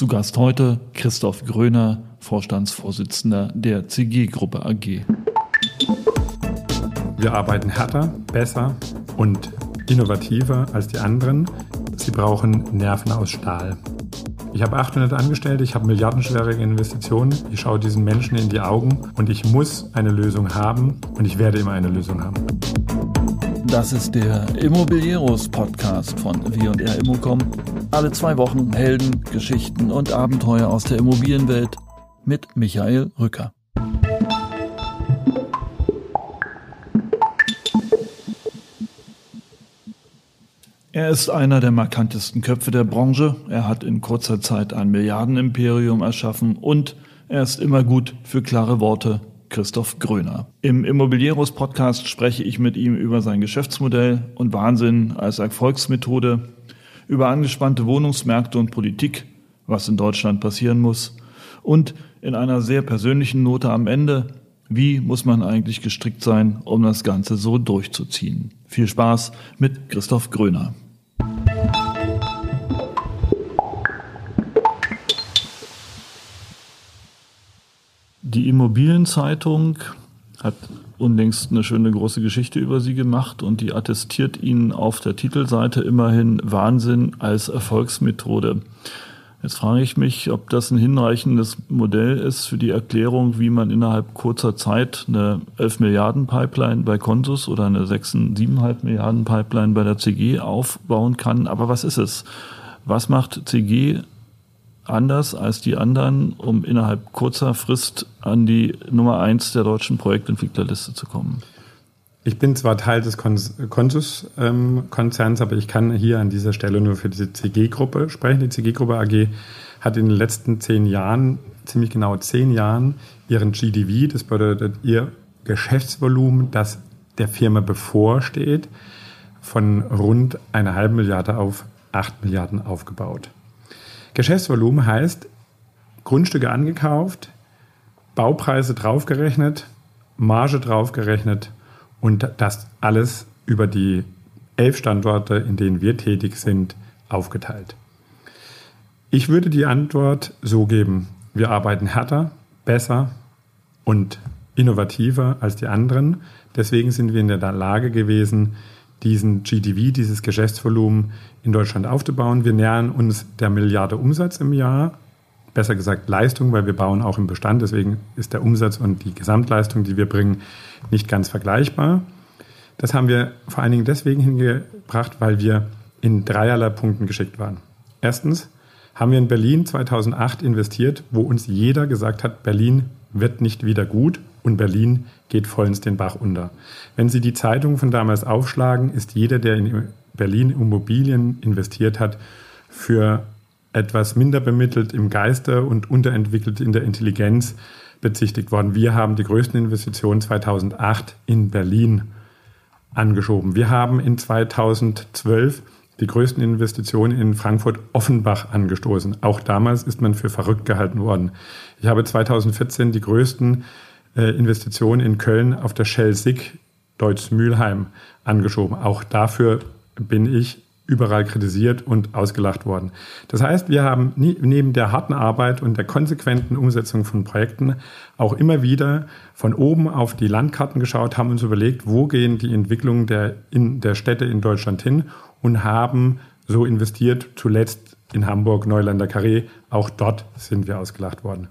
Zu Gast heute Christoph Gröner, Vorstandsvorsitzender der CG-Gruppe AG. Wir arbeiten härter, besser und innovativer als die anderen. Sie brauchen Nerven aus Stahl. Ich habe 800 Angestellte, ich habe milliardenschwere Investitionen, ich schaue diesen Menschen in die Augen und ich muss eine Lösung haben und ich werde immer eine Lösung haben. Das ist der Immobilieros Podcast von W&R Immocom. Alle zwei Wochen Helden, Geschichten und Abenteuer aus der Immobilienwelt mit Michael Rücker. Er ist einer der markantesten Köpfe der Branche. Er hat in kurzer Zeit ein Milliardenimperium erschaffen und er ist immer gut für klare Worte. Christoph Gröner. Im Immobilieros Podcast spreche ich mit ihm über sein Geschäftsmodell und Wahnsinn als Erfolgsmethode, über angespannte Wohnungsmärkte und Politik, was in Deutschland passieren muss und in einer sehr persönlichen Note am Ende, wie muss man eigentlich gestrickt sein, um das Ganze so durchzuziehen. Viel Spaß mit Christoph Gröner. Die Immobilienzeitung hat unlängst eine schöne große Geschichte über sie gemacht und die attestiert ihnen auf der Titelseite immerhin Wahnsinn als Erfolgsmethode. Jetzt frage ich mich, ob das ein hinreichendes Modell ist für die Erklärung, wie man innerhalb kurzer Zeit eine 11 Milliarden Pipeline bei Consus oder eine 6, 7,5 Milliarden Pipeline bei der CG aufbauen kann. Aber was ist es? Was macht CG anders als die anderen, um innerhalb kurzer Frist an die Nummer eins der deutschen Projektentwicklerliste zu kommen? Ich bin zwar Teil des Consus-Konzerns, aber ich kann hier an dieser Stelle nur für diese CG-Gruppe sprechen. Die CG-Gruppe AG hat in den letzten zehn Jahren, ziemlich genau zehn Jahren, ihren GDV, das bedeutet ihr Geschäftsvolumen, das der Firma bevorsteht, von rund einer halben Milliarde auf acht Milliarden aufgebaut. Geschäftsvolumen heißt Grundstücke angekauft, Baupreise draufgerechnet, Marge draufgerechnet und das alles über die elf Standorte, in denen wir tätig sind, aufgeteilt. Ich würde die Antwort so geben, wir arbeiten härter, besser und innovativer als die anderen. Deswegen sind wir in der Lage gewesen, diesen GDV, dieses Geschäftsvolumen in Deutschland aufzubauen. Wir nähern uns der Milliarde Umsatz im Jahr, besser gesagt Leistung, weil wir bauen auch im Bestand. Deswegen ist der Umsatz und die Gesamtleistung, die wir bringen, nicht ganz vergleichbar. Das haben wir vor allen Dingen deswegen hingebracht, weil wir in dreierlei Punkten geschickt waren. Erstens haben wir in Berlin 2008 investiert, wo uns jeder gesagt hat, Berlin wird nicht wieder gut und Berlin geht vollends den Bach unter. Wenn Sie die Zeitung von damals aufschlagen, ist jeder, der in Berlin Immobilien investiert hat, für etwas minder bemittelt im Geiste und unterentwickelt in der Intelligenz bezichtigt worden. Wir haben die größten Investitionen 2008 in Berlin angeschoben. Wir haben in 2012 die größten Investitionen in Frankfurt-Offenbach angestoßen. Auch damals ist man für verrückt gehalten worden. Ich habe 2014 die größten äh, Investitionen in Köln auf der Shell SIG Deutz-Mülheim angeschoben. Auch dafür bin ich überall kritisiert und ausgelacht worden. Das heißt, wir haben neben der harten Arbeit und der konsequenten Umsetzung von Projekten auch immer wieder von oben auf die Landkarten geschaut, haben uns überlegt, wo gehen die Entwicklungen der, in, der Städte in Deutschland hin und haben so investiert, zuletzt in Hamburg, Neulander Carré. Auch dort sind wir ausgelacht worden.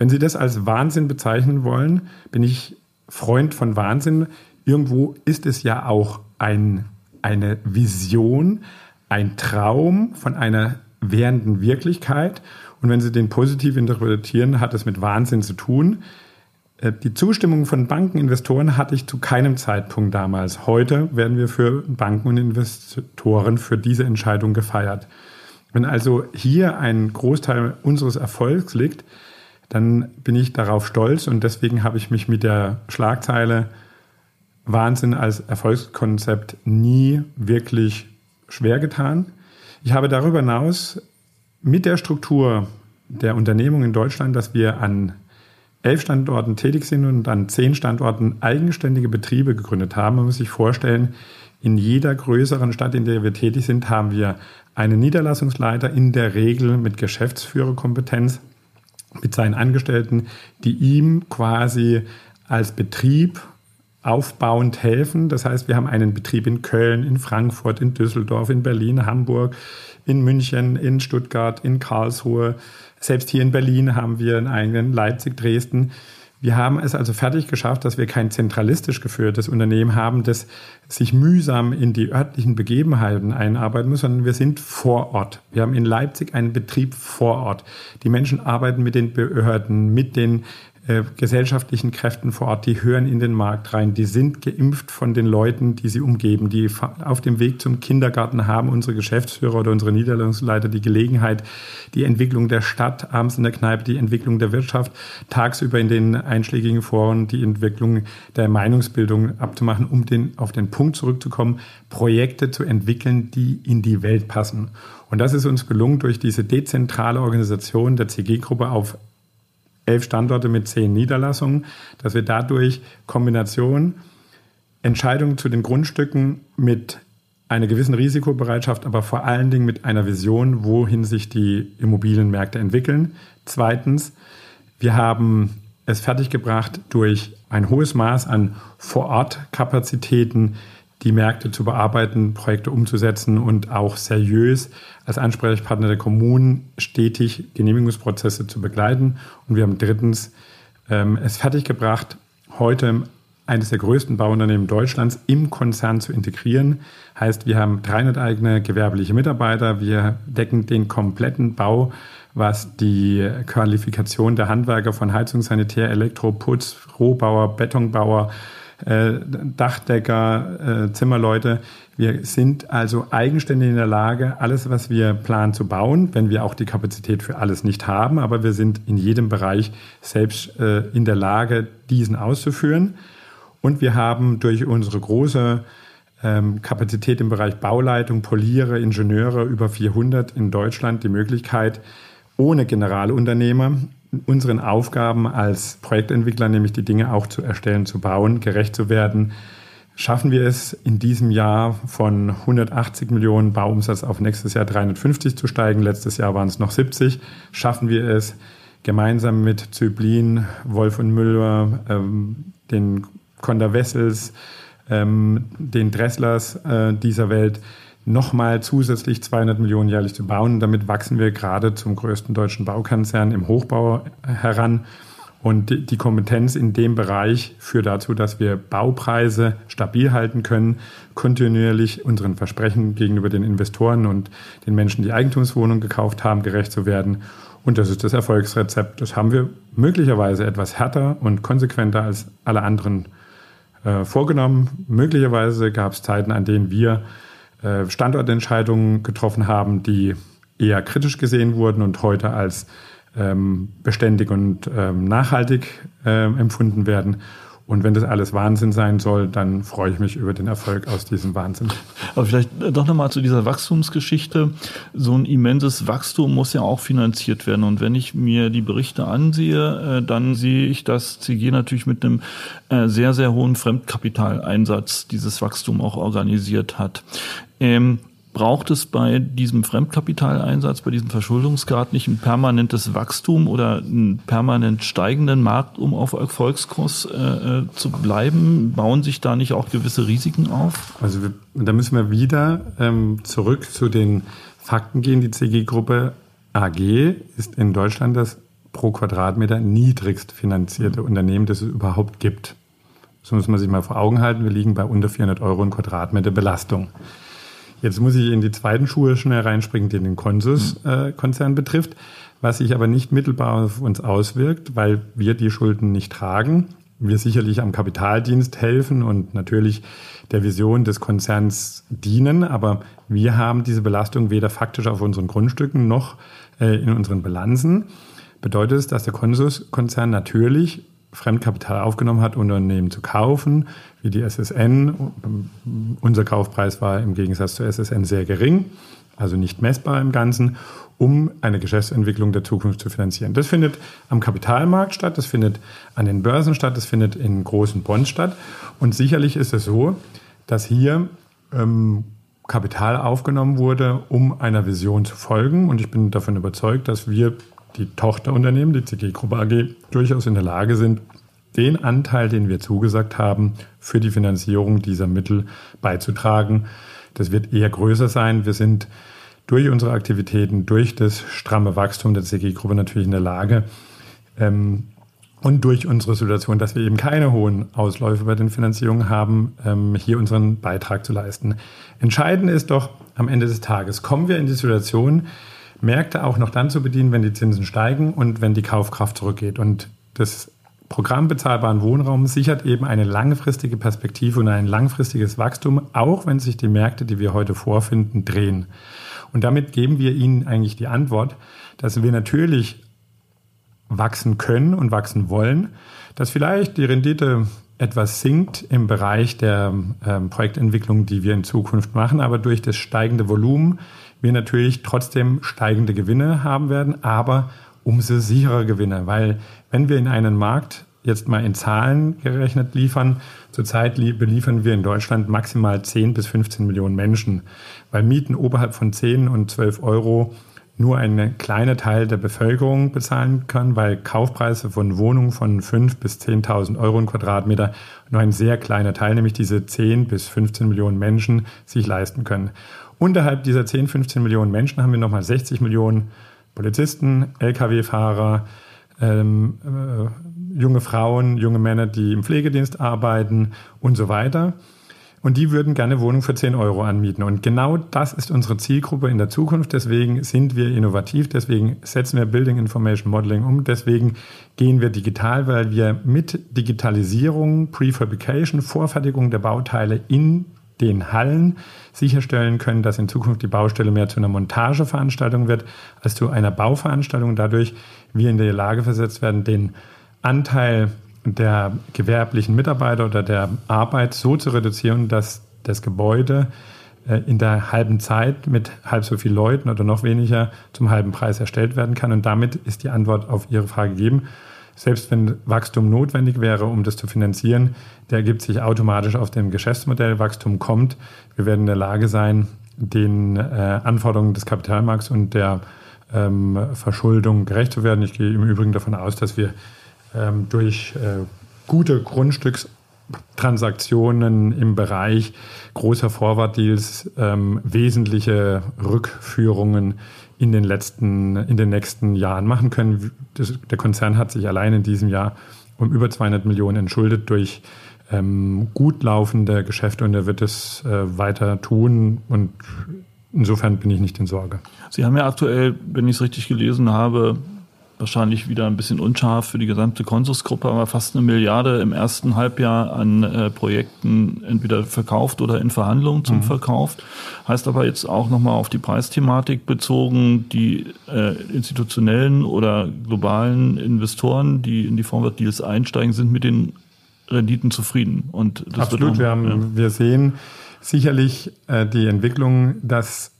Wenn Sie das als Wahnsinn bezeichnen wollen, bin ich Freund von Wahnsinn. Irgendwo ist es ja auch ein eine Vision, ein Traum von einer währenden Wirklichkeit. Und wenn Sie den positiv interpretieren, hat es mit Wahnsinn zu tun. Äh, die Zustimmung von Bankeninvestoren hatte ich zu keinem Zeitpunkt damals. Heute werden wir für Banken und Investoren für diese Entscheidung gefeiert. Wenn also hier ein Großteil unseres Erfolgs liegt, dann bin ich darauf stolz und deswegen habe ich mich mit der Schlagzeile Wahnsinn als Erfolgskonzept nie wirklich schwer getan. Ich habe darüber hinaus mit der Struktur der Unternehmung in Deutschland, dass wir an elf Standorten tätig sind und an zehn Standorten eigenständige Betriebe gegründet haben. Man muss sich vorstellen, in jeder größeren Stadt, in der wir tätig sind, haben wir einen Niederlassungsleiter in der Regel mit Geschäftsführerkompetenz, mit seinen Angestellten, die ihm quasi als Betrieb aufbauend helfen. Das heißt, wir haben einen Betrieb in Köln, in Frankfurt, in Düsseldorf, in Berlin, Hamburg, in München, in Stuttgart, in Karlsruhe. Selbst hier in Berlin haben wir einen eigenen Leipzig, Dresden. Wir haben es also fertig geschafft, dass wir kein zentralistisch geführtes Unternehmen haben, das sich mühsam in die örtlichen Begebenheiten einarbeiten muss, sondern wir sind vor Ort. Wir haben in Leipzig einen Betrieb vor Ort. Die Menschen arbeiten mit den Behörden, mit den äh, gesellschaftlichen Kräften vor Ort, die hören in den Markt rein, die sind geimpft von den Leuten, die sie umgeben, die auf dem Weg zum Kindergarten haben unsere Geschäftsführer oder unsere Niederlassungsleiter die Gelegenheit, die Entwicklung der Stadt abends in der Kneipe, die Entwicklung der Wirtschaft tagsüber in den einschlägigen Foren, die Entwicklung der Meinungsbildung abzumachen, um den, auf den Punkt zurückzukommen, Projekte zu entwickeln, die in die Welt passen. Und das ist uns gelungen durch diese dezentrale Organisation der CG-Gruppe auf elf Standorte mit zehn Niederlassungen, dass wir dadurch Kombination Entscheidungen zu den Grundstücken mit einer gewissen Risikobereitschaft, aber vor allen Dingen mit einer Vision, wohin sich die Immobilienmärkte entwickeln. Zweitens, wir haben es fertiggebracht durch ein hohes Maß an Vorortkapazitäten, die Märkte zu bearbeiten, Projekte umzusetzen und auch seriös als Ansprechpartner der Kommunen stetig Genehmigungsprozesse zu begleiten. Und wir haben drittens ähm, es fertiggebracht, heute eines der größten Bauunternehmen Deutschlands im Konzern zu integrieren. Heißt, wir haben 300 eigene gewerbliche Mitarbeiter. Wir decken den kompletten Bau, was die Qualifikation der Handwerker von Heizung, Sanitär, Elektro, Putz, Rohbauer, Betonbauer, äh, Dachdecker, äh, Zimmerleute. Wir sind also eigenständig in der Lage, alles, was wir planen zu bauen, wenn wir auch die Kapazität für alles nicht haben, aber wir sind in jedem Bereich selbst äh, in der Lage, diesen auszuführen. Und wir haben durch unsere große ähm, Kapazität im Bereich Bauleitung, Poliere, Ingenieure, über 400 in Deutschland, die Möglichkeit, ohne Generalunternehmer unseren Aufgaben als Projektentwickler, nämlich die Dinge auch zu erstellen, zu bauen, gerecht zu werden. Schaffen wir es in diesem Jahr von 180 Millionen Bauumsatz auf nächstes Jahr 350 zu steigen? Letztes Jahr waren es noch 70. Schaffen wir es gemeinsam mit Zöblin, Wolf und Müller, ähm, den Conda Wessels, ähm, den Dresslers äh, dieser Welt, nochmal zusätzlich 200 Millionen jährlich zu bauen. Damit wachsen wir gerade zum größten deutschen Baukonzern im Hochbau heran. Und die Kompetenz in dem Bereich führt dazu, dass wir Baupreise stabil halten können, kontinuierlich unseren Versprechen gegenüber den Investoren und den Menschen, die Eigentumswohnungen gekauft haben, gerecht zu werden. Und das ist das Erfolgsrezept. Das haben wir möglicherweise etwas härter und konsequenter als alle anderen äh, vorgenommen. Möglicherweise gab es Zeiten, an denen wir Standortentscheidungen getroffen haben, die eher kritisch gesehen wurden und heute als ähm, beständig und ähm, nachhaltig äh, empfunden werden. Und wenn das alles Wahnsinn sein soll, dann freue ich mich über den Erfolg aus diesem Wahnsinn. Aber vielleicht doch nochmal zu dieser Wachstumsgeschichte. So ein immenses Wachstum muss ja auch finanziert werden. Und wenn ich mir die Berichte ansehe, äh, dann sehe ich, dass CG natürlich mit einem äh, sehr, sehr hohen Fremdkapitaleinsatz dieses Wachstum auch organisiert hat. Ähm, braucht es bei diesem Fremdkapitaleinsatz, bei diesem Verschuldungsgrad nicht ein permanentes Wachstum oder einen permanent steigenden Markt, um auf Erfolgskurs äh, äh, zu bleiben? Bauen sich da nicht auch gewisse Risiken auf? Also wir, da müssen wir wieder ähm, zurück zu den Fakten gehen. Die CG-Gruppe AG ist in Deutschland das pro Quadratmeter niedrigst finanzierte Unternehmen, das es überhaupt gibt. Das muss man sich mal vor Augen halten. Wir liegen bei unter 400 Euro in Quadratmeter Belastung. Jetzt muss ich in die zweiten Schuhe schnell reinspringen, die den Consus-Konzern äh, betrifft, was sich aber nicht mittelbar auf uns auswirkt, weil wir die Schulden nicht tragen. Wir sicherlich am Kapitaldienst helfen und natürlich der Vision des Konzerns dienen, aber wir haben diese Belastung weder faktisch auf unseren Grundstücken noch äh, in unseren Bilanzen. Bedeutet es, dass der Consus-Konzern natürlich Fremdkapital aufgenommen hat, Unternehmen zu kaufen, wie die SSN. Unser Kaufpreis war im Gegensatz zur SSN sehr gering. also nicht messbar im Ganzen, um eine Geschäftsentwicklung der Zukunft zu finanzieren. Das findet am Kapitalmarkt statt, das findet an den Börsen statt, das findet in großen Bonds statt. Und sicherlich ist es so, dass hier ähm, Kapital aufgenommen wurde, um einer Vision zu folgen. Und ich bin davon überzeugt, dass wir, die Tochterunternehmen, die CG Gruppe AG, durchaus in der Lage sind, den Anteil, den wir zugesagt haben, für die Finanzierung dieser Mittel beizutragen. Das wird eher größer sein. Wir sind durch unsere Aktivitäten, durch das stramme Wachstum der CG-Gruppe natürlich in der Lage ähm, und durch unsere Situation, dass wir eben keine hohen Ausläufe bei den Finanzierungen haben, ähm, hier unseren Beitrag zu leisten. Entscheidend ist doch am Ende des Tages, kommen wir in die Situation, Märkte auch noch dann zu bedienen, wenn die Zinsen steigen und wenn die Kaufkraft zurückgeht. Und das Programm bezahlbaren Wohnraum sichert eben eine langfristige Perspektive und ein langfristiges Wachstum, auch wenn sich die Märkte, die wir heute vorfinden, drehen. Und damit geben wir Ihnen eigentlich die Antwort, dass wir natürlich wachsen können und wachsen wollen, dass vielleicht die Rendite etwas sinkt im Bereich der ähm, Projektentwicklung, die wir in Zukunft machen, aber durch das steigende Volumen wir natürlich trotzdem steigende Gewinne haben werden, aber umso sicherer Gewinne, weil wenn wir in einen Markt jetzt mal in Zahlen gerechnet liefern. Zurzeit beliefern wir in Deutschland maximal 10 bis 15 Millionen Menschen, weil Mieten oberhalb von 10 und 12 Euro nur ein kleiner Teil der Bevölkerung bezahlen kann, weil Kaufpreise von Wohnungen von 5 bis 10.000 Euro im Quadratmeter nur ein sehr kleiner Teil, nämlich diese 10 bis 15 Millionen Menschen, sich leisten können. Unterhalb dieser 10, 15 Millionen Menschen haben wir nochmal 60 Millionen Polizisten, Lkw-Fahrer, ähm, äh, junge Frauen, junge Männer, die im Pflegedienst arbeiten und so weiter. Und die würden gerne Wohnungen für 10 Euro anmieten. Und genau das ist unsere Zielgruppe in der Zukunft. Deswegen sind wir innovativ. Deswegen setzen wir Building Information Modeling um. Deswegen gehen wir digital, weil wir mit Digitalisierung, Prefabrication, Vorfertigung der Bauteile in den Hallen sicherstellen können, dass in Zukunft die Baustelle mehr zu einer Montageveranstaltung wird als zu einer Bauveranstaltung. Dadurch wir in der Lage versetzt werden, den Anteil der gewerblichen Mitarbeiter oder der Arbeit so zu reduzieren, dass das Gebäude äh, in der halben Zeit mit halb so vielen Leuten oder noch weniger zum halben Preis erstellt werden kann. Und damit ist die Antwort auf Ihre Frage gegeben. Selbst wenn Wachstum notwendig wäre, um das zu finanzieren, der ergibt sich automatisch auf dem Geschäftsmodell. Wachstum kommt. Wir werden in der Lage sein, den äh, Anforderungen des Kapitalmarkts und der ähm, Verschuldung gerecht zu werden. Ich gehe im Übrigen davon aus, dass wir ähm, durch äh, gute Grundstückstransaktionen im Bereich großer Forward-Deals ähm, wesentliche Rückführungen in den letzten, in den nächsten Jahren machen können. Das, der Konzern hat sich allein in diesem Jahr um über 200 Millionen entschuldet durch ähm, gut laufende Geschäfte und er wird es äh, weiter tun und insofern bin ich nicht in Sorge. Sie haben ja aktuell, wenn ich es richtig gelesen habe, wahrscheinlich wieder ein bisschen unscharf für die gesamte Konsusgruppe, aber fast eine Milliarde im ersten Halbjahr an äh, Projekten entweder verkauft oder in Verhandlungen zum mhm. Verkauf. Heißt aber jetzt auch nochmal auf die Preisthematik bezogen, die äh, institutionellen oder globalen Investoren, die in die Forward-Deals einsteigen, sind mit den Renditen zufrieden. Und das Absolut, wir, haben, ja. wir sehen sicherlich äh, die Entwicklung, dass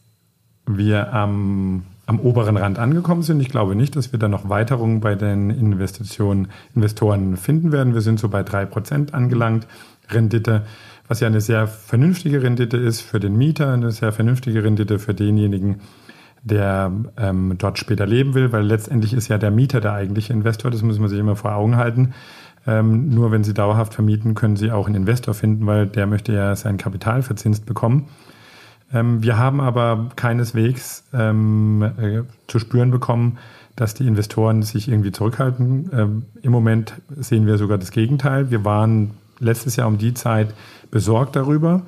wir am am oberen Rand angekommen sind. Ich glaube nicht, dass wir da noch Weiterungen bei den Investitionen, Investoren finden werden. Wir sind so bei drei Prozent angelangt. Rendite, was ja eine sehr vernünftige Rendite ist für den Mieter, eine sehr vernünftige Rendite für denjenigen, der ähm, dort später leben will, weil letztendlich ist ja der Mieter der eigentliche Investor. Das muss man sich immer vor Augen halten. Ähm, nur wenn Sie dauerhaft vermieten, können Sie auch einen Investor finden, weil der möchte ja sein Kapital verzinst bekommen. Ähm, wir haben aber keineswegs ähm, äh, zu spüren bekommen, dass die Investoren sich irgendwie zurückhalten. Ähm, Im Moment sehen wir sogar das Gegenteil. Wir waren letztes Jahr um die Zeit besorgt darüber,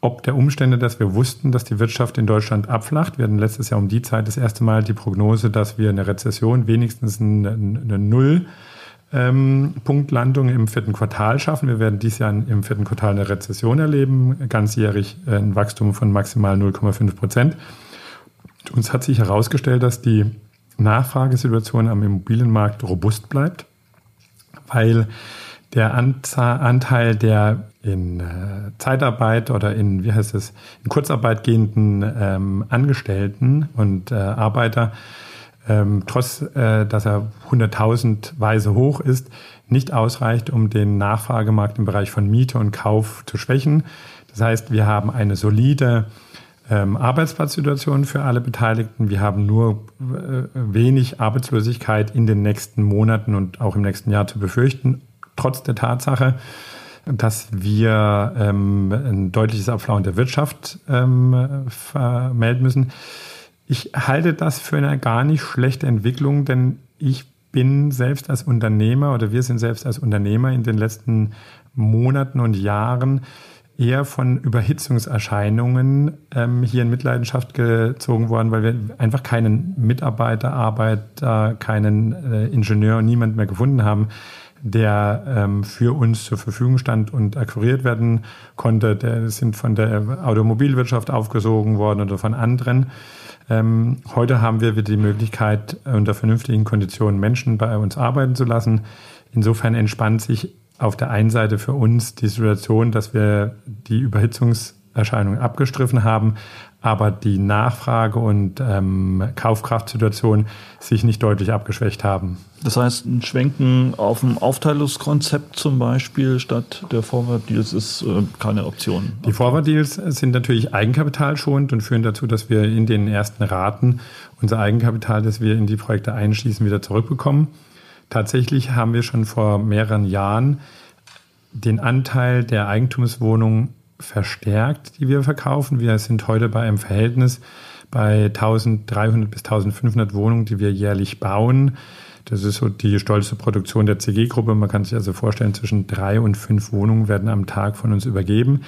ob der Umstände, dass wir wussten, dass die Wirtschaft in Deutschland abflacht. Wir hatten letztes Jahr um die Zeit das erste Mal die Prognose, dass wir eine Rezession wenigstens eine, eine Null ähm, Punktlandung im vierten Quartal schaffen. Wir werden dieses Jahr im vierten Quartal eine Rezession erleben, ganzjährig äh, ein Wachstum von maximal 0,5 Prozent. Uns hat sich herausgestellt, dass die Nachfragesituation am Immobilienmarkt robust bleibt, weil Der Anteil der in äh, Zeitarbeit oder in, wie heißt es, in Kurzarbeit gehenden ähm, Angestellten und äh, Arbeiter, ähm, trotz äh, dass er 100.000 Weise hoch ist, nicht ausreicht, um den Nachfragemarkt im Bereich von Miete und Kauf zu schwächen. Das heißt, wir haben eine solide ähm, Arbeitsplatzsituation für alle Beteiligten. Wir haben nur äh, wenig Arbeitslosigkeit in den nächsten Monaten und auch im nächsten Jahr zu befürchten, trotz der Tatsache, dass wir ähm, ein deutliches Abflauen der Wirtschaft ähm, vermelden müssen. Ich halte das für eine gar nicht schlechte Entwicklung, denn ich bin selbst als Unternehmer oder wir sind selbst als Unternehmer in den letzten Monaten und Jahren eher von Überhitzungserscheinungen ähm, hier in Mitleidenschaft gezogen worden, weil wir einfach keinen Mitarbeiter, Arbeiter, keinen äh, Ingenieur, niemand mehr gefunden haben, der ähm, für uns zur Verfügung stand und akquiriert werden konnte. Der sind von der Automobilwirtschaft aufgesogen worden oder von anderen. Ähm, heute haben wir wieder die Möglichkeit, unter vernünftigen Konditionen Menschen bei uns arbeiten zu lassen. Insofern entspannt sich auf der einen Seite für uns die Situation, dass wir die Überhitzungserscheinungen abgestriffen haben, aber die Nachfrage und ähm, Kaufkraftsituation sich nicht deutlich abgeschwächt haben. Das heißt, ein Schwenken auf ein Aufteilungskonzept zum Beispiel statt der Forward Deals ist äh, keine Option. Die Forward Deals sind natürlich eigenkapitalschonend und führen dazu, dass wir in den ersten Raten unser Eigenkapital, das wir in die Projekte einschließen, wieder zurückbekommen. Tatsächlich haben wir schon vor mehreren Jahren den Anteil der Eigentumswohnungen verstärkt, die wir verkaufen. Wir sind heute bei einem Verhältnis bei 1300 bis 1500 Wohnungen, die wir jährlich bauen. Das ist so die stolze Produktion der CG-Gruppe. Man kann sich also vorstellen, zwischen drei und fünf Wohnungen werden am Tag von uns übergeben.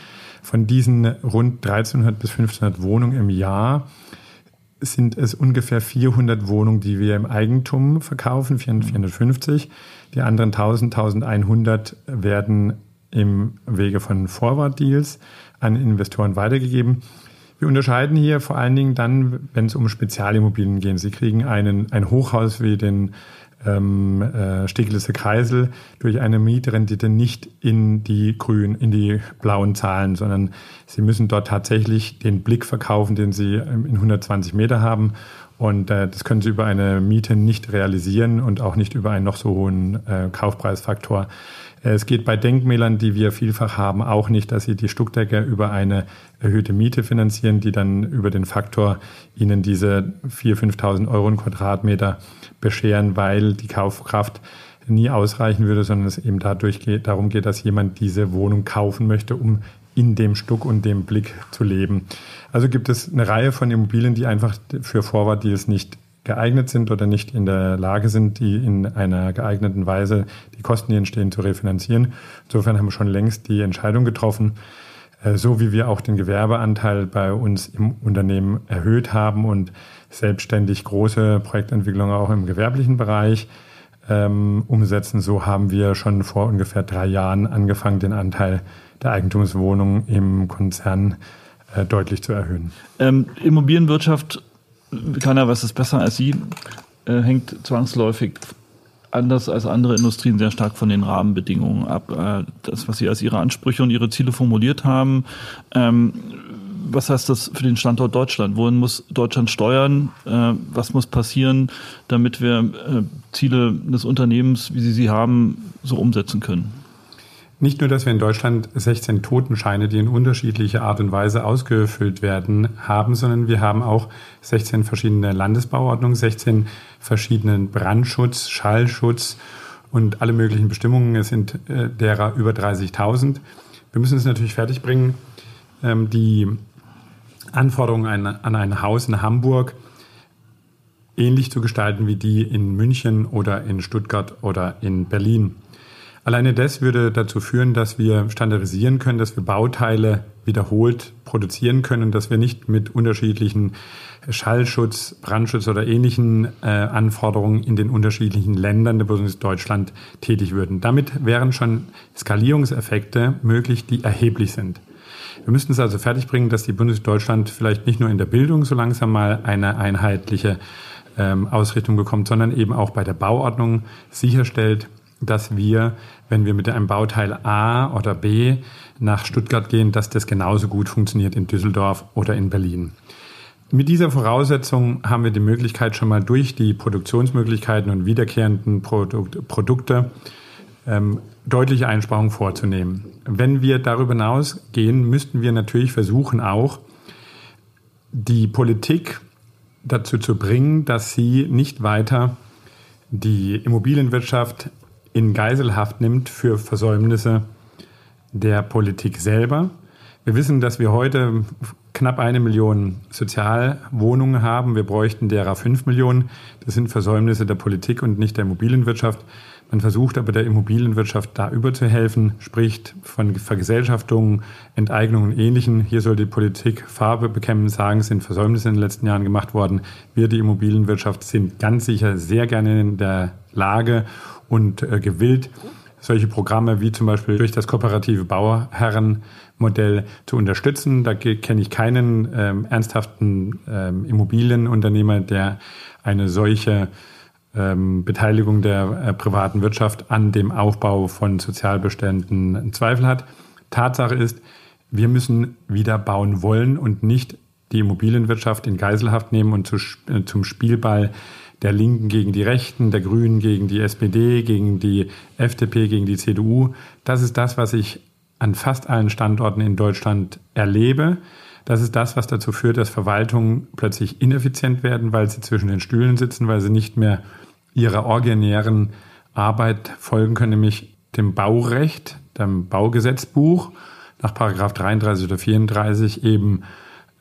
Von diesen rund 1300 bis 1500 Wohnungen im Jahr sind es ungefähr 400 Wohnungen, die wir im Eigentum verkaufen, 450. Die anderen 1000, 1100 werden im Wege von Forward Deals an Investoren weitergegeben. Wir unterscheiden hier vor allen Dingen dann, wenn es um Spezialimmobilien geht. Sie kriegen einen, ein Hochhaus wie den ähm, äh, Steglitzer Kreisel durch eine Mietrendite nicht in die grünen, in die blauen Zahlen, sondern Sie müssen dort tatsächlich den Blick verkaufen, den Sie in 120 Meter haben. Und äh, das können Sie über eine Miete nicht realisieren und auch nicht über einen noch so hohen äh, Kaufpreisfaktor. Es geht bei Denkmälern, die wir vielfach haben, auch nicht, dass sie die Stuckdecker über eine erhöhte Miete finanzieren, die dann über den Faktor ihnen diese 4.000, 5.000 Euro im Quadratmeter bescheren, weil die Kaufkraft nie ausreichen würde, sondern es eben dadurch geht, darum geht, dass jemand diese Wohnung kaufen möchte, um in dem Stuck und dem Blick zu leben. Also gibt es eine Reihe von Immobilien, die einfach für Forward Deals nicht geeignet sind oder nicht in der Lage sind, die in einer geeigneten Weise die Kosten, die entstehen, zu refinanzieren. Insofern haben wir schon längst die Entscheidung getroffen, äh, so wie wir auch den Gewerbeanteil bei uns im Unternehmen erhöht haben und selbstständig große Projektentwicklungen auch im gewerblichen Bereich ähm, umsetzen, so haben wir schon vor ungefähr drei Jahren angefangen, den Anteil der Eigentumswohnungen im Konzern äh, deutlich zu erhöhen. Ähm, Immobilienwirtschaft keiner weiß es besser als Sie, äh, hängt zwangsläufig anders als andere Industrien sehr stark von den Rahmenbedingungen ab. Äh, das, was Sie als Ihre Ansprüche und Ihre Ziele formuliert haben, ähm, was heißt das für den Standort Deutschland? Wohin muss Deutschland steuern? Äh, was muss passieren, damit wir äh, Ziele des Unternehmens, wie Sie sie haben, so umsetzen können? Nicht nur, dass wir in Deutschland 16 Totenscheine, die in unterschiedlicher Art und Weise ausgefüllt werden, haben, sondern wir haben auch 16 verschiedene Landesbauordnungen, 16 verschiedenen Brandschutz, Schallschutz und alle möglichen Bestimmungen. Es sind äh, derer über 30.000. Wir müssen es natürlich fertigbringen, ähm, die Anforderungen an, an ein Haus in Hamburg ähnlich zu gestalten wie die in München oder in Stuttgart oder in Berlin. Alleine das würde dazu führen, dass wir standardisieren können, dass wir Bauteile wiederholt produzieren können, dass wir nicht mit unterschiedlichen Schallschutz, Brandschutz oder ähnlichen äh, Anforderungen in den unterschiedlichen Ländern der Bundesrepublik Deutschland tätig würden. Damit wären schon Skalierungseffekte möglich, die erheblich sind. Wir müssten es also fertigbringen, dass die Bundesrepublik Deutschland vielleicht nicht nur in der Bildung so langsam mal eine einheitliche ähm, Ausrichtung bekommt, sondern eben auch bei der Bauordnung sicherstellt, dass wir, wenn wir mit einem Bauteil A oder B nach Stuttgart gehen, dass das genauso gut funktioniert in Düsseldorf oder in Berlin. Mit dieser Voraussetzung haben wir die Möglichkeit schon mal durch die Produktionsmöglichkeiten und wiederkehrenden Produkt, Produkte ähm, deutliche Einsparungen vorzunehmen. Wenn wir darüber hinausgehen, müssten wir natürlich versuchen auch, die Politik dazu zu bringen, dass sie nicht weiter die Immobilienwirtschaft in Geiselhaft nimmt für Versäumnisse der Politik selber. Wir wissen, dass wir heute knapp eine Million Sozialwohnungen haben. Wir bräuchten derer fünf Millionen. Das sind Versäumnisse der Politik und nicht der Immobilienwirtschaft. Man versucht aber der Immobilienwirtschaft da überzuhelfen, spricht von Vergesellschaftungen, Enteignungen und Ähnlichem. Hier soll die Politik Farbe bekämpfen, sagen, es sind Versäumnisse in den letzten Jahren gemacht worden. Wir, die Immobilienwirtschaft, sind ganz sicher sehr gerne in der Lage und äh, gewillt, solche Programme wie zum Beispiel durch das kooperative Bauherrenmodell zu unterstützen. Da kenne ich keinen ähm, ernsthaften ähm, Immobilienunternehmer, der eine solche ähm, Beteiligung der äh, privaten Wirtschaft an dem Aufbau von Sozialbeständen einen Zweifel hat. Tatsache ist, wir müssen wieder bauen wollen und nicht die Immobilienwirtschaft in Geiselhaft nehmen und zu, äh, zum Spielball der Linken gegen die Rechten, der Grünen gegen die SPD, gegen die FDP, gegen die CDU. Das ist das, was ich an fast allen Standorten in Deutschland erlebe. Das ist das, was dazu führt, dass Verwaltungen plötzlich ineffizient werden, weil sie zwischen den Stühlen sitzen, weil sie nicht mehr ihrer originären Arbeit folgen können, nämlich dem Baurecht, dem Baugesetzbuch nach Paragraph 33 oder 34 eben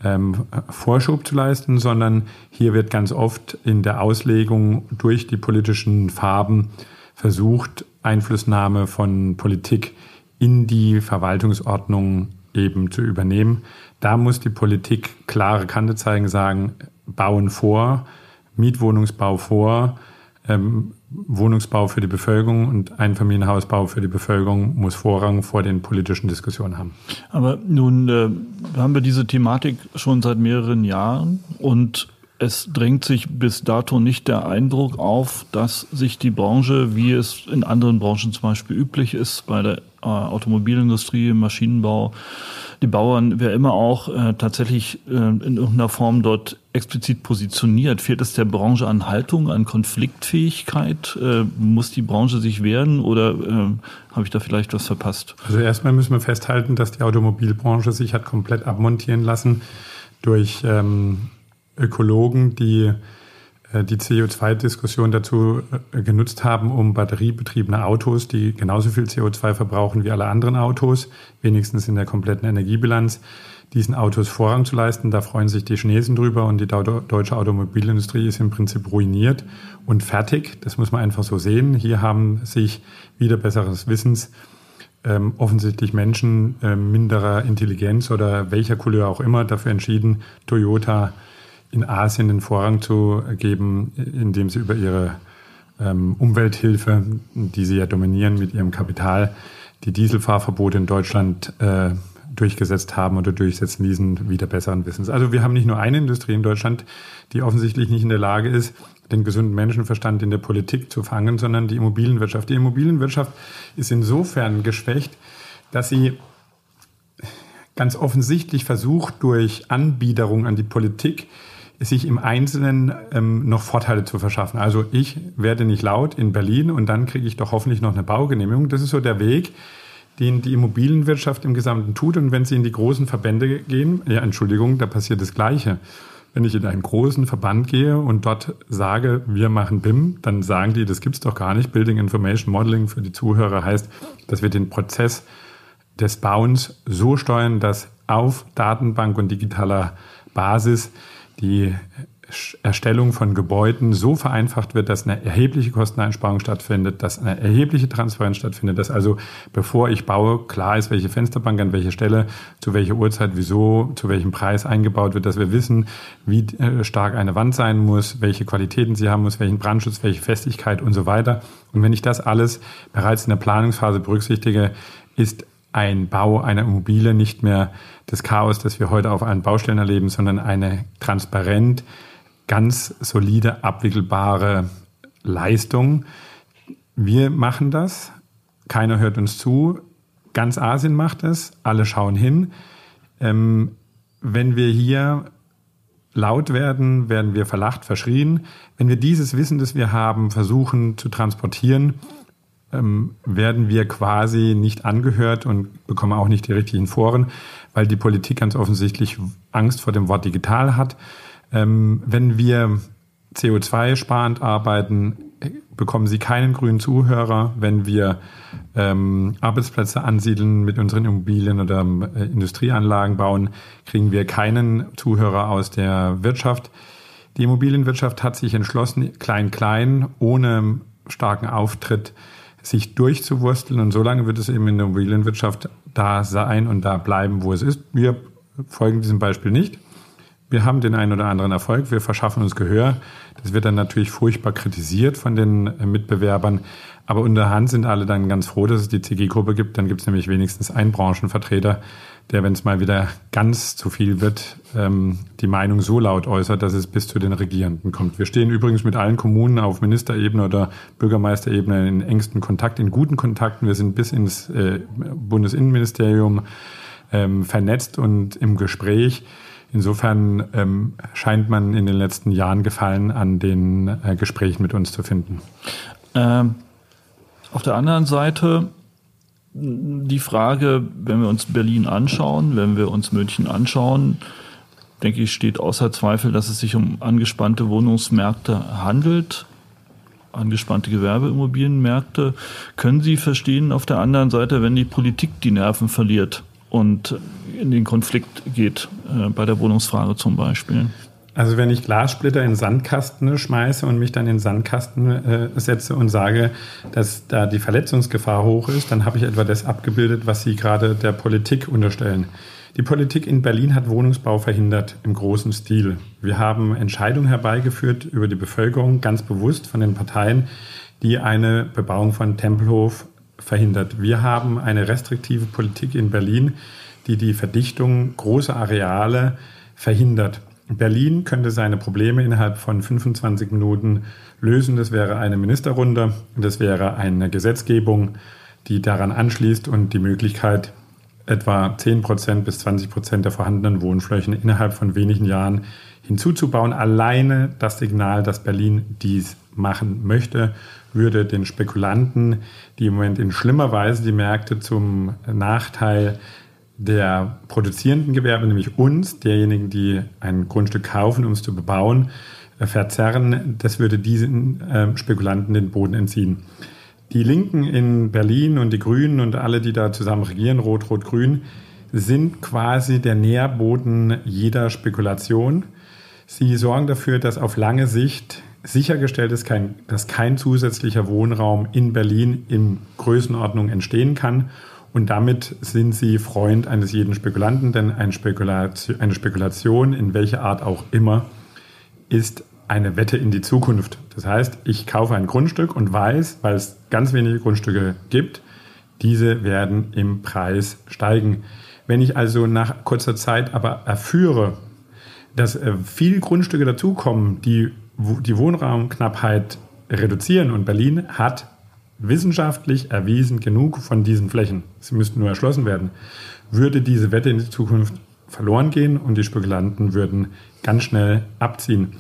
ähm, Vorschub zu leisten, sondern hier wird ganz oft in der Auslegung durch die politischen Farben versucht, Einflussnahme von Politik in die Verwaltungsordnung eben zu übernehmen. Da muss die Politik klare Kante zeigen, sagen, bauen vor, Mietwohnungsbau vor, ähm, Wohnungsbau für die Bevölkerung und Einfamilienhausbau für die Bevölkerung muss Vorrang vor den politischen Diskussionen haben. Aber nun äh, haben wir diese Thematik schon seit mehreren Jahren und es drängt sich bis dato nicht der Eindruck auf, dass sich die Branche, wie es in anderen Branchen zum Beispiel üblich ist, bei der äh, Automobilindustrie, Maschinenbau, die Bauern, wer immer auch äh, tatsächlich äh, in irgendeiner Form dort explizit positioniert. Fehlt es der Branche an Haltung, an Konfliktfähigkeit? Äh, muss die Branche sich wehren oder äh, habe ich da vielleicht was verpasst? Also erstmal müssen wir festhalten, dass die Automobilbranche sich hat komplett abmontieren lassen durch ähm, Ökologen, die äh, die CO2-Diskussion dazu äh, genutzt haben, um batteriebetriebene Autos, die genauso viel CO2 verbrauchen wie alle anderen Autos, wenigstens in der kompletten Energiebilanz, diesen Autos Vorrang zu leisten. Da freuen sich die Chinesen drüber und die deutsche Automobilindustrie ist im Prinzip ruiniert und fertig. Das muss man einfach so sehen. Hier haben sich wieder besseres Wissens ähm, offensichtlich Menschen äh, minderer Intelligenz oder welcher Couleur auch immer dafür entschieden, Toyota in Asien den Vorrang zu geben, indem sie über ihre ähm, Umwelthilfe, die sie ja dominieren mit ihrem Kapital, die Dieselfahrverbote in Deutschland äh, durchgesetzt haben oder durchsetzen ließen, wieder besseren Wissens. Also wir haben nicht nur eine Industrie in Deutschland, die offensichtlich nicht in der Lage ist, den gesunden Menschenverstand in der Politik zu fangen, sondern die Immobilienwirtschaft. Die Immobilienwirtschaft ist insofern geschwächt, dass sie ganz offensichtlich versucht, durch Anbiederung an die Politik sich im Einzelnen ähm, noch Vorteile zu verschaffen. Also ich werde nicht laut in Berlin und dann kriege ich doch hoffentlich noch eine Baugenehmigung. Das ist so der Weg, den die Immobilienwirtschaft im Gesamten tut. Und wenn sie in die großen Verbände gehen, ja, Entschuldigung, da passiert das Gleiche. Wenn ich in einen großen Verband gehe und dort sage, wir machen BIM, dann sagen die, das gibt's doch gar nicht. Building Information Modeling für die Zuhörer heißt, dass wir den Prozess des Bauens so steuern, dass auf Datenbank und digitaler Basis die Erstellung von Gebäuden so vereinfacht wird, dass eine erhebliche Kosteneinsparung stattfindet, dass eine erhebliche Transparenz stattfindet, dass also bevor ich baue, klar ist, welche Fensterbank an welcher Stelle, zu welcher Uhrzeit, wieso, zu welchem Preis eingebaut wird, dass wir wissen, wie äh, stark eine Wand sein muss, welche Qualitäten sie haben muss, welchen Brandschutz, welche Festigkeit und so weiter. Und wenn ich das alles bereits in der Planungsphase berücksichtige, ist ein Bau einer Immobilie nicht mehr das Chaos, das wir heute auf allen Baustellen erleben, sondern eine transparent, ganz solide, abwickelbare Leistung. wir machen das, keiner hört uns zu, ganz Asien macht es, alle schauen hin. Ähm, wenn wir hier laut werden, werden wir verlacht, verschrien. Wenn wir dieses Wissen, das wir haben, versuchen zu transportieren, ähm, werden wir quasi nicht angehört und bekommen auch nicht die richtigen Foren, weil die Politik ganz offensichtlich Angst vor dem Wort digital hat. Ähm, wenn wir CO2-sparend arbeiten, bekommen Sie keinen grünen Zuhörer. Wenn wir ähm, Arbeitsplätze ansiedeln mit unseren Immobilien oder äh, Industrieanlagen bauen, kriegen wir keinen Zuhörer aus der Wirtschaft. Die Immobilienwirtschaft hat sich entschlossen, klein-klein, ohne starken Auftritt, sich durchzuwursteln. Und solange wird es eben in der Immobilienwirtschaft da sein und da bleiben, wo es ist. Wir folgen diesem Beispiel nicht. Wir haben den einen oder anderen Erfolg, wir verschaffen uns Gehör. Das wird dann natürlich furchtbar kritisiert von den äh, Mitbewerbern. Aber unterhand sind alle dann ganz froh, dass es die CG-Gruppe gibt. Dann gibt es nämlich wenigstens einen Branchenvertreter, der, wenn es mal wieder ganz zu viel wird, ähm, die Meinung so laut äußert, dass es bis zu den Regierenden kommt. Wir stehen übrigens mit allen Kommunen auf Ministerebene oder Bürgermeisterebene in engsten Kontakt, in guten Kontakten. Wir sind bis ins äh, Bundesinnenministerium ähm, vernetzt und im Gespräch. Insofern ähm, scheint man in den letzten Jahren Gefallen an den äh, Gesprächen mit uns zu finden. Ähm, auf der anderen Seite die Frage, wenn wir uns Berlin anschauen, wenn wir uns München anschauen, denke ich, steht außer Zweifel, dass es sich um angespannte Wohnungsmärkte handelt, angespannte Gewerbeimmobilienmärkte. Können Sie verstehen auf der anderen Seite, wenn die Politik die Nerven verliert? Und in den Konflikt geht, äh, bei der Wohnungsfrage zum Beispiel. Also wenn ich Glassplitter in Sandkasten schmeiße und mich dann in Sandkasten äh, setze und sage, dass da die Verletzungsgefahr hoch ist, dann habe ich etwa das abgebildet, was Sie gerade der Politik unterstellen. Die Politik in Berlin hat Wohnungsbau verhindert im großen Stil. Wir haben Entscheidungen herbeigeführt über die Bevölkerung, ganz bewusst von den Parteien, die eine Bebauung von Tempelhof verhindert. Wir haben eine restriktive Politik in Berlin, die die Verdichtung großer Areale verhindert. Berlin könnte seine Probleme innerhalb von 25 Minuten lösen. Das wäre eine Ministerrunde, das wäre eine Gesetzgebung, die daran anschließt und die Möglichkeit, etwa 10 Prozent bis 20 Prozent der vorhandenen Wohnflächen innerhalb von wenigen Jahren hinzuzubauen. Alleine das Signal, dass Berlin dies machen möchte, würde den Spekulanten, die im Moment in schlimmer Weise die Märkte zum Nachteil der produzierenden Gewerbe, nämlich uns, derjenigen, die ein Grundstück kaufen, um es zu bebauen, äh, verzerren, das würde diesen äh, Spekulanten den Boden entziehen. Die Linken in Berlin und die Grünen und alle, die da zusammen regieren, Rot, Rot, Grün, sind quasi der Nährboden jeder Spekulation. Sie sorgen dafür, dass auf lange Sicht sichergestellt ist, kein, dass kein zusätzlicher Wohnraum in Berlin in Größenordnung entstehen kann. Und damit sind sie Freund eines jeden Spekulanten, denn eine Spekulation, eine Spekulation in welcher Art auch immer ist eine Wette in die Zukunft. Das heißt, ich kaufe ein Grundstück und weiß, weil es ganz wenige Grundstücke gibt, diese werden im Preis steigen. Wenn ich also nach kurzer Zeit aber erführe, dass äh, viele Grundstücke dazukommen, die die Wohnraumknappheit reduzieren. Und Berlin hat wissenschaftlich erwiesen genug von diesen Flächen. Sie müssten nur erschlossen werden. Würde diese Wette in die Zukunft verloren gehen und die Spekulanten würden ganz schnell abziehen.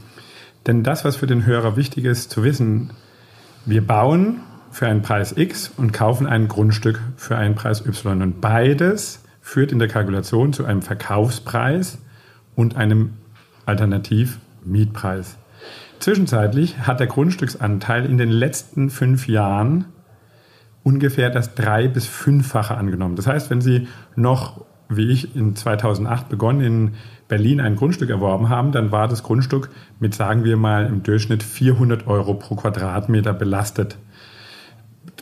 Denn das, was für den Hörer wichtig ist zu wissen, wir bauen für einen Preis X und kaufen ein Grundstück für einen Preis Y. Und beides führt in der Kalkulation zu einem Verkaufspreis und einem Alternativ-Mietpreis. Zwischenzeitlich hat der Grundstücksanteil in den letzten fünf Jahren ungefähr das drei- bis fünffache angenommen. Das heißt, wenn Sie noch, wie ich in 2008 begonnen, in Berlin ein Grundstück erworben haben, dann war das Grundstück mit, sagen wir mal, im Durchschnitt 400 Euro pro Quadratmeter belastet.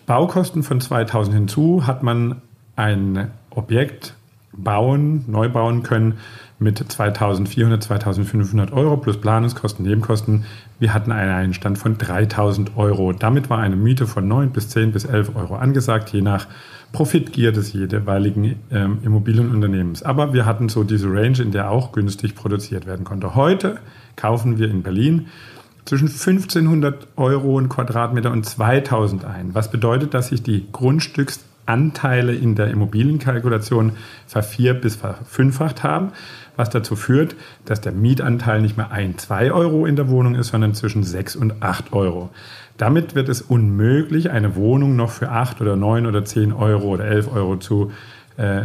Baukosten von 2000 hinzu hat man ein Objekt bauen, neu bauen können mit 2400, 2500 Euro plus Planungskosten, Nebenkosten. Wir hatten einen Einstand von 3000 Euro. Damit war eine Miete von 9 bis 10 bis 11 Euro angesagt, je nach Profitgier des jeweiligen ähm, Immobilienunternehmens. Aber wir hatten so diese Range, in der auch günstig produziert werden konnte. Heute kaufen wir in Berlin zwischen 1500 Euro ein Quadratmeter und 2000 ein. Was bedeutet, dass sich die Grundstücksanteile in der Immobilienkalkulation vervier- bis verfünffacht haben, was dazu führt, dass der Mietanteil nicht mehr ein, zwei Euro in der Wohnung ist, sondern zwischen sechs und acht Euro. Damit wird es unmöglich, eine Wohnung noch für acht oder neun oder zehn Euro oder elf Euro zu äh,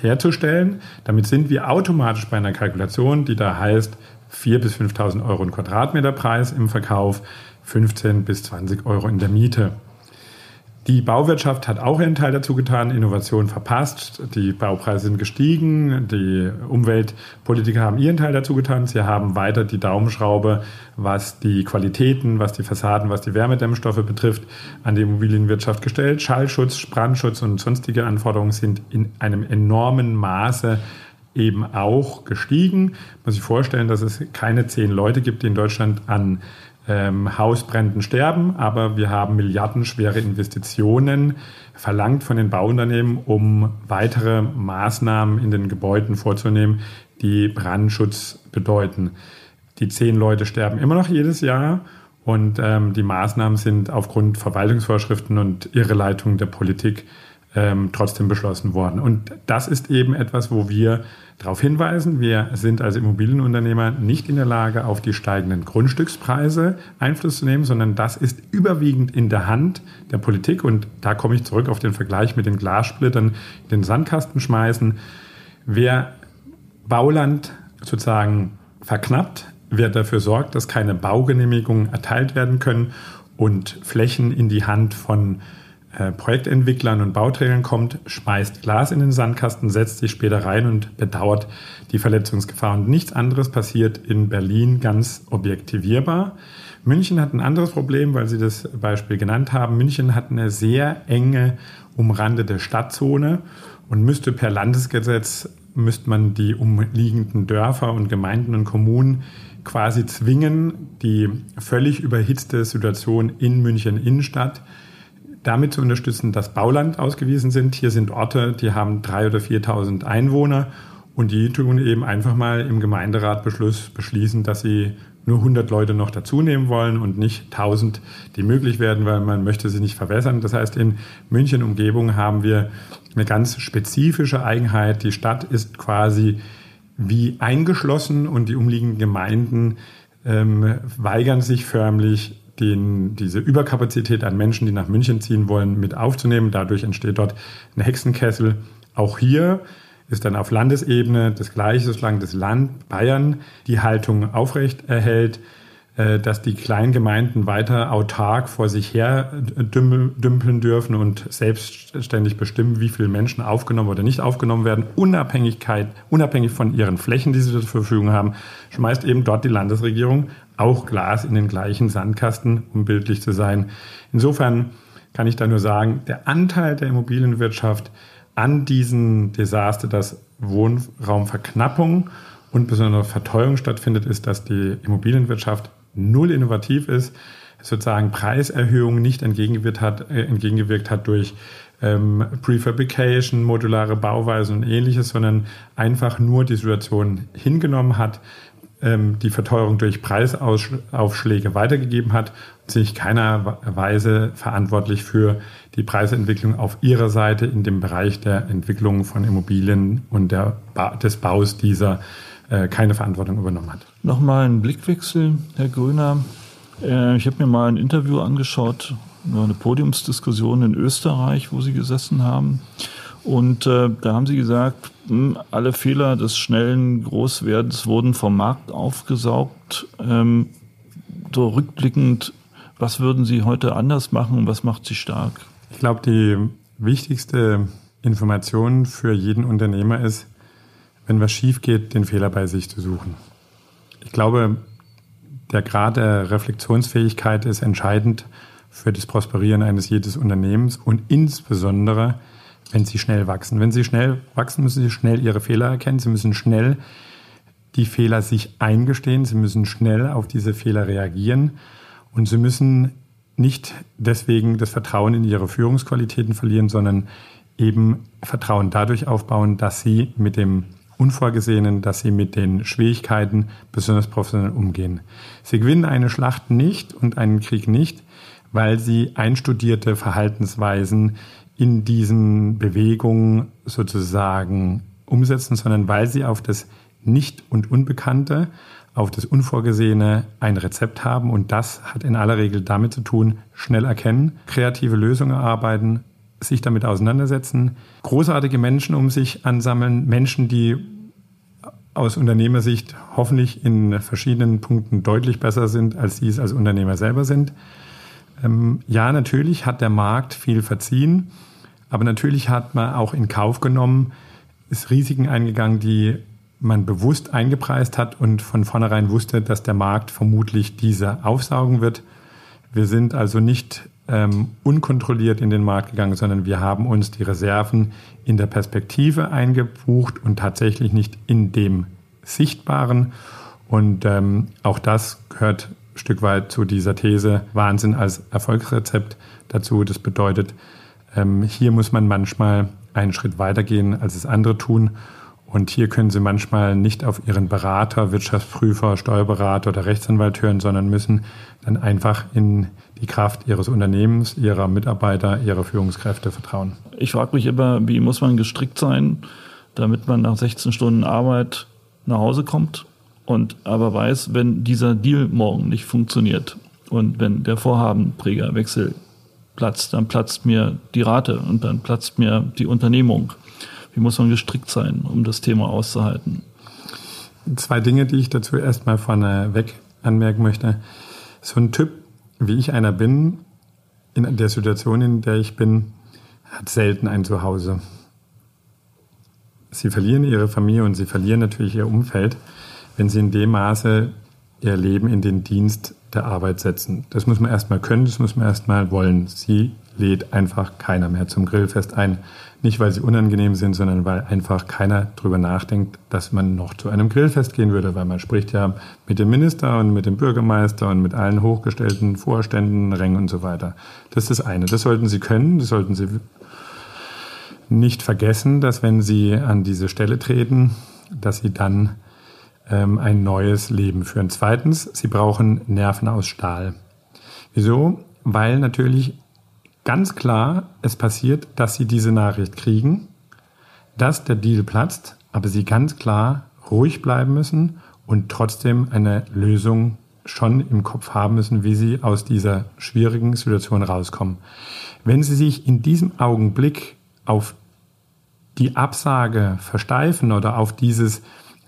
herzustellen. Damit sind wir automatisch bei einer Kalkulation, die da heißt, 4.000 bis 5.000 Euro ein Quadratmeter Preis im Verkauf, 15 bis 20 Euro in der Miete. Die Bauwirtschaft hat auch einen Teil dazu getan, Innovation verpasst, die Baupreise sind gestiegen, die Umweltpolitiker haben ihren Teil dazu getan, sie haben weiter die Daumenschraube, was die Qualitäten, was die Fassaden, was die Wärmedämmstoffe betrifft, an die Immobilienwirtschaft gestellt. Schallschutz, Brandschutz und sonstige Anforderungen sind in einem enormen Maße eben auch gestiegen. Man muss sich vorstellen, dass es keine zehn Leute gibt, die in Deutschland an ähm, Hausbränden sterben, aber wir haben milliardenschwere Investitionen verlangt von den Bauunternehmen, um weitere Maßnahmen in den Gebäuden vorzunehmen, die Brandschutz bedeuten. Die zehn Leute sterben immer noch jedes Jahr und ähm, die Maßnahmen sind aufgrund Verwaltungsvorschriften und Irreleitung der Politik ähm, trotzdem beschlossen worden. Und das ist eben etwas, wo wir darauf hinweisen, wir sind als Immobilienunternehmer nicht in der Lage, auf die steigenden Grundstückspreise Einfluss zu nehmen, sondern das ist überwiegend in der Hand der Politik. Und da komme ich zurück auf den Vergleich mit den Glassplittern, den Sandkasten schmeißen. Wer Bauland sozusagen verknappt, wer dafür sorgt, dass keine Baugenehmigungen erteilt werden können und Flächen in die Hand von äh, Projektentwicklern und Bauträgern kommt, schmeißt Glas in den Sandkasten, setzt sich später rein und bedauert die Verletzungsgefahr. Und nichts anderes passiert in Berlin ganz objektivierbar. München hat ein anderes Problem, weil Sie das Beispiel genannt haben. München hat eine sehr enge umrandete Stadtzone und müsste per Landesgesetz müsste man die umliegenden Dörfer und Gemeinden und Kommunen quasi zwingen, die völlig überhitzte Situation in München Innenstadt damit zu unterstützen, dass Bauland ausgewiesen sind. Hier sind Orte, die haben drei oder 4.000 Einwohner und die tun eben einfach mal im Gemeinderatbeschluss beschließen, dass sie nur 100 Leute noch dazu nehmen wollen und nicht 1000, die möglich werden, weil man möchte sie nicht verwässern. Das heißt, in München Umgebung haben wir eine ganz spezifische Eigenheit. Die Stadt ist quasi wie eingeschlossen und die umliegenden Gemeinden ähm, weigern sich förmlich, den, diese Überkapazität an Menschen, die nach München ziehen wollen, mit aufzunehmen. Dadurch entsteht dort ein Hexenkessel. Auch hier ist dann auf Landesebene das Gleiche, solange das Land Bayern die Haltung aufrecht erhält, äh, dass die Kleingemeinden weiter autark vor sich her dümpeln dürfen und selbstständig bestimmen, wie viele Menschen aufgenommen oder nicht aufgenommen werden, Unabhängigkeit, unabhängig von ihren Flächen, die sie zur Verfügung haben, schmeißt eben dort die Landesregierung auch Glas in den gleichen Sandkasten, um bildlich zu sein. Insofern kann ich da nur sagen, der Anteil der Immobilienwirtschaft an diesen Desaster, dass Wohnraumverknappung und besondere Verteuerung stattfindet, ist, dass die Immobilienwirtschaft null innovativ ist, sozusagen Preiserhöhungen nicht entgegengewirkt hat, äh, entgegengewirkt hat durch ähm, Prefabrication, modulare Bauweisen und ähnliches, sondern einfach nur die Situation hingenommen hat, ähm, die Verteuerung durch Preisaufschläge weitergegeben hat und sich keiner Weise verantwortlich für die Preisentwicklung auf ihrer Seite in dem Bereich der Entwicklung von Immobilien und ba des Baus dieser äh, keine Verantwortung übernommen hat. Nochmal ein Blickwechsel, Herr Gröner. Äh, ich habe mir mal ein Interview angeschaut, eine Podiumsdiskussion in Österreich, wo Sie gesessen haben. Und äh, da haben sie gesagt, mh, hm, alle Fehler des schnellen Großwerdens wurden vom Markt aufgesaugt. Ähm, so rückblickend, was würden Sie heute anders machen und was macht Sie stark? Ich glaube, die wichtigste Information für jeden Unternehmer ist, wenn was schief geht, den Fehler bei sich zu suchen. Ich glaube, der Grad der Reflexionsfähigkeit ist entscheidend für das Prosperieren eines jedes Unternehmens und insbesondere wenn sie schnell wachsen. Wenn sie schnell wachsen, müssen sie schnell ihre Fehler erkennen. Sie müssen schnell die Fehler sich eingestehen. Sie müssen schnell auf diese Fehler reagieren. Und sie müssen nicht deswegen das Vertrauen in ihre Führungsqualitäten verlieren, sondern eben Vertrauen dadurch aufbauen, dass sie mit dem Unvorgesehenen, dass sie mit den Schwierigkeiten besonders professionell umgehen. Sie gewinnen eine Schlacht nicht und einen Krieg nicht, weil sie einstudierte Verhaltensweisen in diesen Bewegungen sozusagen umsetzen, sondern weil sie auf das Nicht- und Unbekannte, auf das Unvorgesehene ein Rezept haben. Und das hat in aller Regel damit zu tun, schnell erkennen, kreative Lösungen erarbeiten, sich damit auseinandersetzen, großartige Menschen um sich ansammeln, Menschen, die aus Unternehmersicht hoffentlich in verschiedenen Punkten deutlich besser sind, als sie es als Unternehmer selber sind. Ähm, ja, natürlich hat der Markt viel verziehen, aber natürlich hat man auch in Kauf genommen, ist Risiken eingegangen, die man bewusst eingepreist hat und von vornherein wusste, dass der Markt vermutlich diese aufsaugen wird. Wir sind also nicht ähm, unkontrolliert in den Markt gegangen, sondern wir haben uns die Reserven in der Perspektive eingebucht und tatsächlich nicht in dem Sichtbaren. Und ähm, auch das gehört Stück weit zu dieser These Wahnsinn als Erfolgsrezept dazu. Das bedeutet, ähm, hier muss man manchmal einen Schritt weitergehen, als es andere tun. Und hier können Sie manchmal nicht auf Ihren Berater, Wirtschaftsprüfer, Steuerberater oder Rechtsanwalt hören, sondern müssen dann einfach in die Kraft Ihres Unternehmens, Ihrer Mitarbeiter, Ihrer Führungskräfte vertrauen. Ich frage mich immer, wie muss man gestrickt sein, damit man nach 16 Stunden Arbeit nach Hause kommt und aber weiß, wenn dieser Deal morgen nicht funktioniert und wenn der Vorhabenträgerwechsel platzt, dann platzt mir die Rate und dann platzt mir die Unternehmung. Wie muss man gestrickt sein, um das Thema auszuhalten? Zwei Dinge, die ich dazu erstmal vorneweg anmerken möchte. So ein Typ, wie ich einer bin, in der Situation, in der ich bin, hat selten ein Zuhause. Sie verlieren ihre Familie und sie verlieren natürlich ihr Umfeld, wenn sie in dem Maße ihr Leben in den Dienst der Arbeit setzen. Das muss man erstmal können, das muss man erstmal wollen. Sie lädt einfach keiner mehr zum Grillfest ein. Nicht, weil sie unangenehm sind, sondern weil einfach keiner drüber nachdenkt, dass man noch zu einem Grillfest gehen würde, weil man spricht ja mit dem Minister und mit dem Bürgermeister und mit allen hochgestellten Vorständen, Rängen und so weiter. Das ist das eine. Das sollten sie können, das sollten sie nicht vergessen, dass wenn sie an diese Stelle treten, dass sie dann ähm, ein neues Leben führen. Zweitens, sie brauchen Nerven aus Stahl. Wieso? Weil natürlich ganz klar es passiert, dass sie diese Nachricht kriegen, dass der Deal platzt, aber sie ganz klar ruhig bleiben müssen und trotzdem eine Lösung schon im Kopf haben müssen, wie sie aus dieser schwierigen Situation rauskommen. Wenn sie sich in diesem Augenblick auf die Absage versteifen oder auf dieses,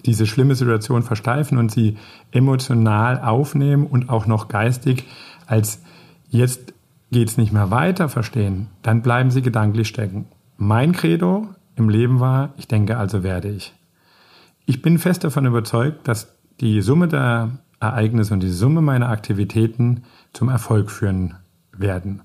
diese schlimme Situation versteifen und sie emotional aufnehmen und auch noch geistig als jetzt geht es nicht mehr weiter verstehen, dann bleiben sie gedanklich stecken. Mein Credo im Leben war, ich denke, also werde ich. Ich bin fest davon überzeugt, dass die Summe der Ereignisse und die Summe meiner Aktivitäten zum Erfolg führen werden.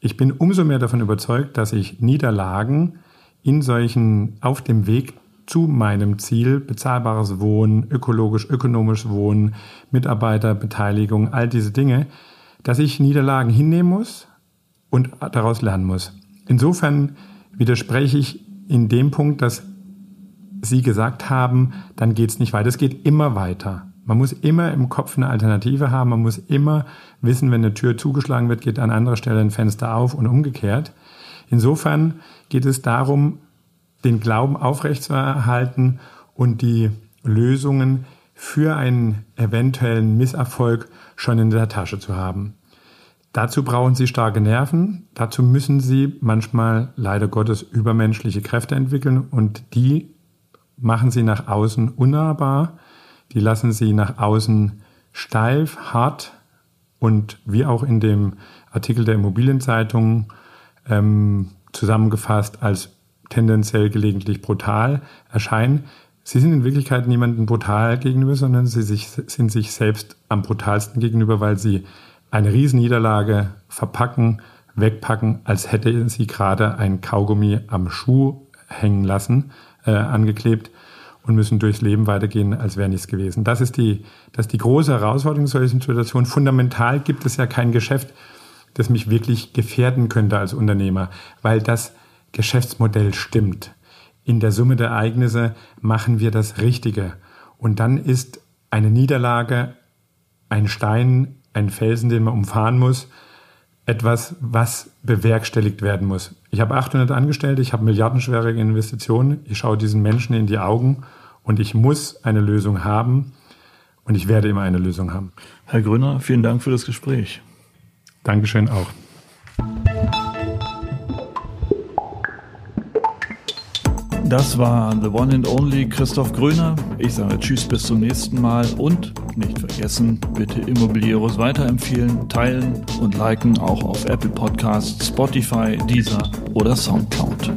Ich bin umso mehr davon überzeugt, dass ich Niederlagen in solchen auf dem Weg zu meinem Ziel, bezahlbares Wohnen, ökologisch, ökonomisch Wohnen, Mitarbeiterbeteiligung, all diese Dinge, dass ich Niederlagen hinnehmen muss und daraus lernen muss. Insofern widerspreche ich in dem Punkt, dass Sie gesagt haben, dann geht es nicht weiter. Es geht immer weiter. Man muss immer im Kopf eine Alternative haben. Man muss immer wissen, wenn eine Tür zugeschlagen wird, geht an anderer Stelle ein Fenster auf und umgekehrt. Insofern geht es darum, den Glauben aufrechtzuerhalten und die Lösungen für einen eventuellen Misserfolg schon in der Tasche zu haben. Dazu brauchen Sie starke Nerven, dazu müssen Sie manchmal leider Gottes übermenschliche Kräfte entwickeln und die machen Sie nach außen unnahbar, die lassen Sie nach außen steif, hart und wie auch in dem Artikel der Immobilienzeitung ähm, zusammengefasst als tendenziell gelegentlich brutal erscheinen. Sie sind in Wirklichkeit niemandem brutal gegenüber, sondern sie sich, sind sich selbst am brutalsten gegenüber, weil sie eine Riesenniederlage verpacken, wegpacken, als hätte sie gerade ein Kaugummi am Schuh hängen lassen, äh, angeklebt und müssen durchs Leben weitergehen, als wäre nichts gewesen. Das ist die, das ist die große Herausforderung solchen Situationen. Fundamental gibt es ja kein Geschäft, das mich wirklich gefährden könnte als Unternehmer, weil das Geschäftsmodell stimmt. in der Summe der Ereignisse machen wir das Richtige. Und dann ist eine Niederlage ein Stein, ein Felsen, den man umfahren muss, etwas, was bewerkstelligt werden muss. Ich habe 800 Angestellte, ich habe milliardenschwere Investitionen, ich schaue diesen Menschen in die Augen und ich muss eine Lösung haben und ich werde immer eine Lösung haben. Herr Grüner, vielen Dank für das Gespräch. Dankeschön auch. Das war The One and Only Christoph Gröner. Ich sage Tschüss bis zum nächsten Mal und nicht vergessen, bitte Immobilieros weiterempfehlen, teilen und liken auch auf Apple Podcasts, Spotify, Deezer oder Soundcloud.